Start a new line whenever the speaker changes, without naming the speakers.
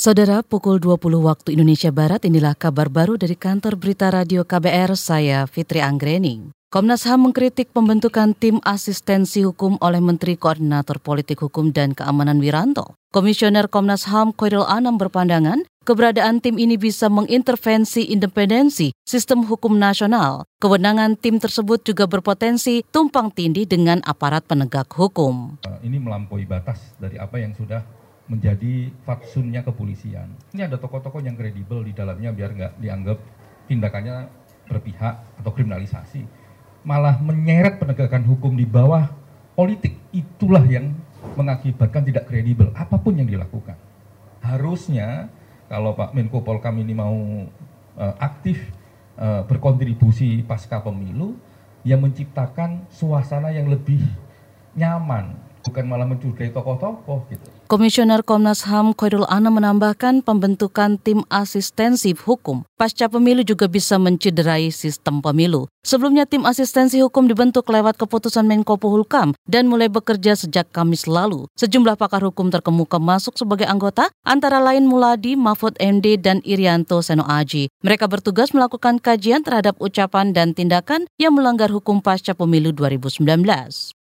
Saudara, pukul 20 waktu Indonesia Barat inilah kabar baru dari kantor berita radio KBR, saya Fitri Anggreni. Komnas HAM mengkritik pembentukan tim asistensi hukum oleh Menteri Koordinator Politik Hukum dan Keamanan Wiranto. Komisioner Komnas HAM Koiril Anam berpandangan keberadaan tim ini bisa mengintervensi independensi sistem hukum nasional. Kewenangan tim tersebut juga berpotensi tumpang tindih dengan aparat penegak hukum.
Ini melampaui batas dari apa yang sudah menjadi fatsunnya kepolisian. Ini ada tokoh-tokoh yang kredibel di dalamnya biar nggak dianggap tindakannya berpihak atau kriminalisasi. Malah menyeret penegakan hukum di bawah politik. Itulah yang mengakibatkan tidak kredibel apa pun yang dilakukan. Harusnya kalau Pak Menko Polkam ini mau uh, aktif uh, berkontribusi pasca pemilu, yang menciptakan suasana yang lebih nyaman bukan malah mencurigai tokoh-tokoh gitu.
Komisioner Komnas HAM Khairul Ana menambahkan pembentukan tim asistensi hukum pasca pemilu juga bisa mencederai sistem pemilu. Sebelumnya tim asistensi hukum dibentuk lewat keputusan Menko Polhukam dan mulai bekerja sejak Kamis lalu. Sejumlah pakar hukum terkemuka masuk sebagai anggota, antara lain Muladi, Mahfud MD, dan Irianto Seno Aji. Mereka bertugas melakukan kajian terhadap ucapan dan tindakan yang melanggar hukum pasca pemilu 2019.